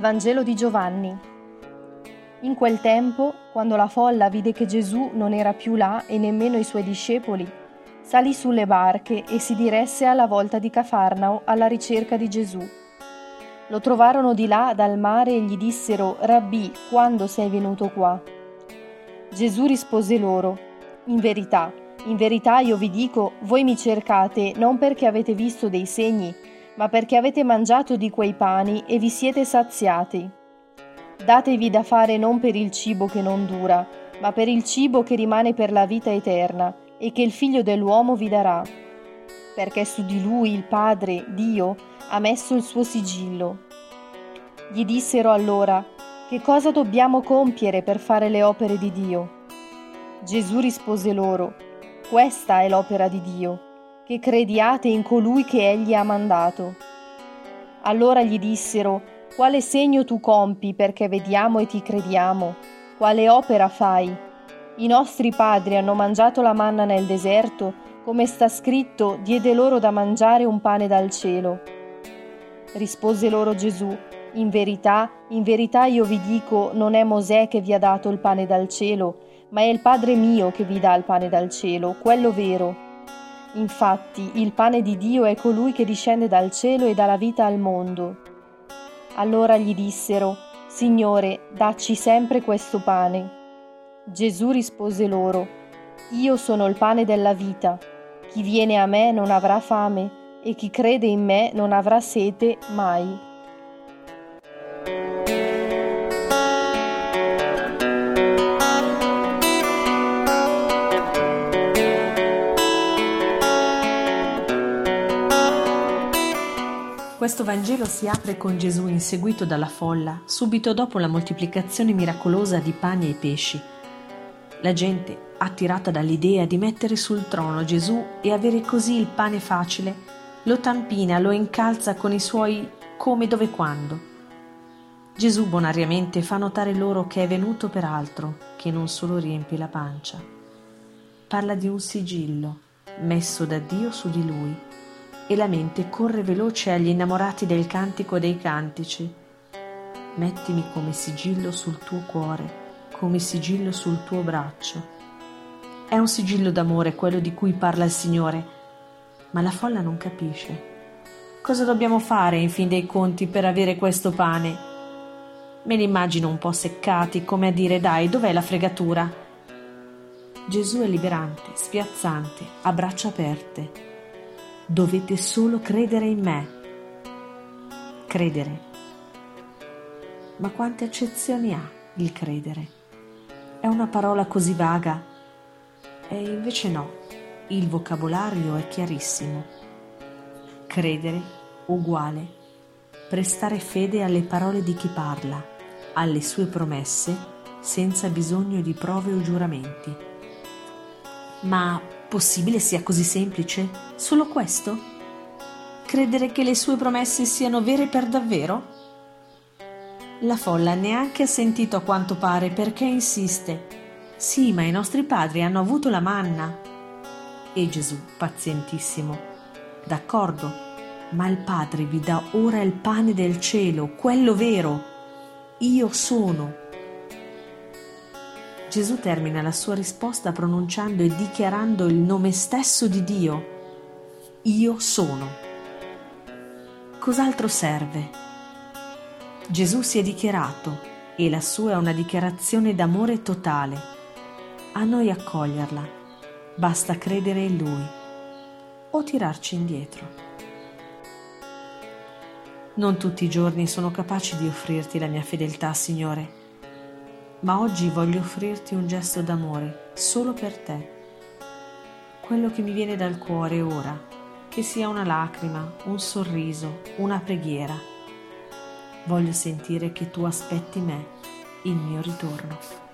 Vangelo di Giovanni. In quel tempo, quando la folla vide che Gesù non era più là e nemmeno i suoi discepoli, salì sulle barche e si diresse alla volta di Cafarnao alla ricerca di Gesù. Lo trovarono di là dal mare e gli dissero, Rabbì, quando sei venuto qua? Gesù rispose loro, In verità, in verità io vi dico, voi mi cercate non perché avete visto dei segni, ma perché avete mangiato di quei pani e vi siete saziati. Datevi da fare non per il cibo che non dura, ma per il cibo che rimane per la vita eterna e che il Figlio dell'uomo vi darà. Perché su di lui il Padre, Dio, ha messo il suo sigillo. Gli dissero allora, che cosa dobbiamo compiere per fare le opere di Dio? Gesù rispose loro, questa è l'opera di Dio che crediate in colui che egli ha mandato. Allora gli dissero, quale segno tu compi perché vediamo e ti crediamo? Quale opera fai? I nostri padri hanno mangiato la manna nel deserto, come sta scritto, diede loro da mangiare un pane dal cielo. Rispose loro Gesù, in verità, in verità io vi dico, non è Mosè che vi ha dato il pane dal cielo, ma è il Padre mio che vi dà il pane dal cielo, quello vero Infatti il pane di Dio è colui che discende dal cielo e dà la vita al mondo. Allora gli dissero, Signore, dacci sempre questo pane. Gesù rispose loro, Io sono il pane della vita. Chi viene a me non avrà fame e chi crede in me non avrà sete mai. Questo Vangelo si apre con Gesù inseguito dalla folla, subito dopo la moltiplicazione miracolosa di pani e pesci. La gente, attirata dall'idea di mettere sul trono Gesù e avere così il pane facile, lo tampina, lo incalza con i suoi come, dove, quando. Gesù bonariamente fa notare loro che è venuto per altro, che non solo riempie la pancia. Parla di un sigillo messo da Dio su di lui e la mente corre veloce agli innamorati del cantico dei cantici. Mettimi come sigillo sul tuo cuore, come sigillo sul tuo braccio. È un sigillo d'amore quello di cui parla il Signore, ma la folla non capisce. Cosa dobbiamo fare in fin dei conti per avere questo pane? Me li immagino un po' seccati, come a dire dai, dov'è la fregatura? Gesù è liberante, spiazzante, a braccia aperte dovete solo credere in me. Credere. Ma quante accezioni ha il credere? È una parola così vaga? E invece no, il vocabolario è chiarissimo. Credere uguale, prestare fede alle parole di chi parla, alle sue promesse, senza bisogno di prove o giuramenti. Ma Possibile sia così semplice? Solo questo? Credere che le sue promesse siano vere per davvero? La folla neanche ha sentito a quanto pare perché insiste. Sì, ma i nostri padri hanno avuto la manna. E Gesù, pazientissimo, d'accordo, ma il Padre vi dà ora il pane del cielo, quello vero. Io sono Gesù termina la sua risposta pronunciando e dichiarando il nome stesso di Dio. Io sono. Cos'altro serve? Gesù si è dichiarato e la sua è una dichiarazione d'amore totale. A noi accoglierla. Basta credere in Lui o tirarci indietro. Non tutti i giorni sono capaci di offrirti la mia fedeltà, Signore ma oggi voglio offrirti un gesto d'amore solo per te. Quello che mi viene dal cuore ora, che sia una lacrima, un sorriso, una preghiera. Voglio sentire che tu aspetti me, il mio ritorno.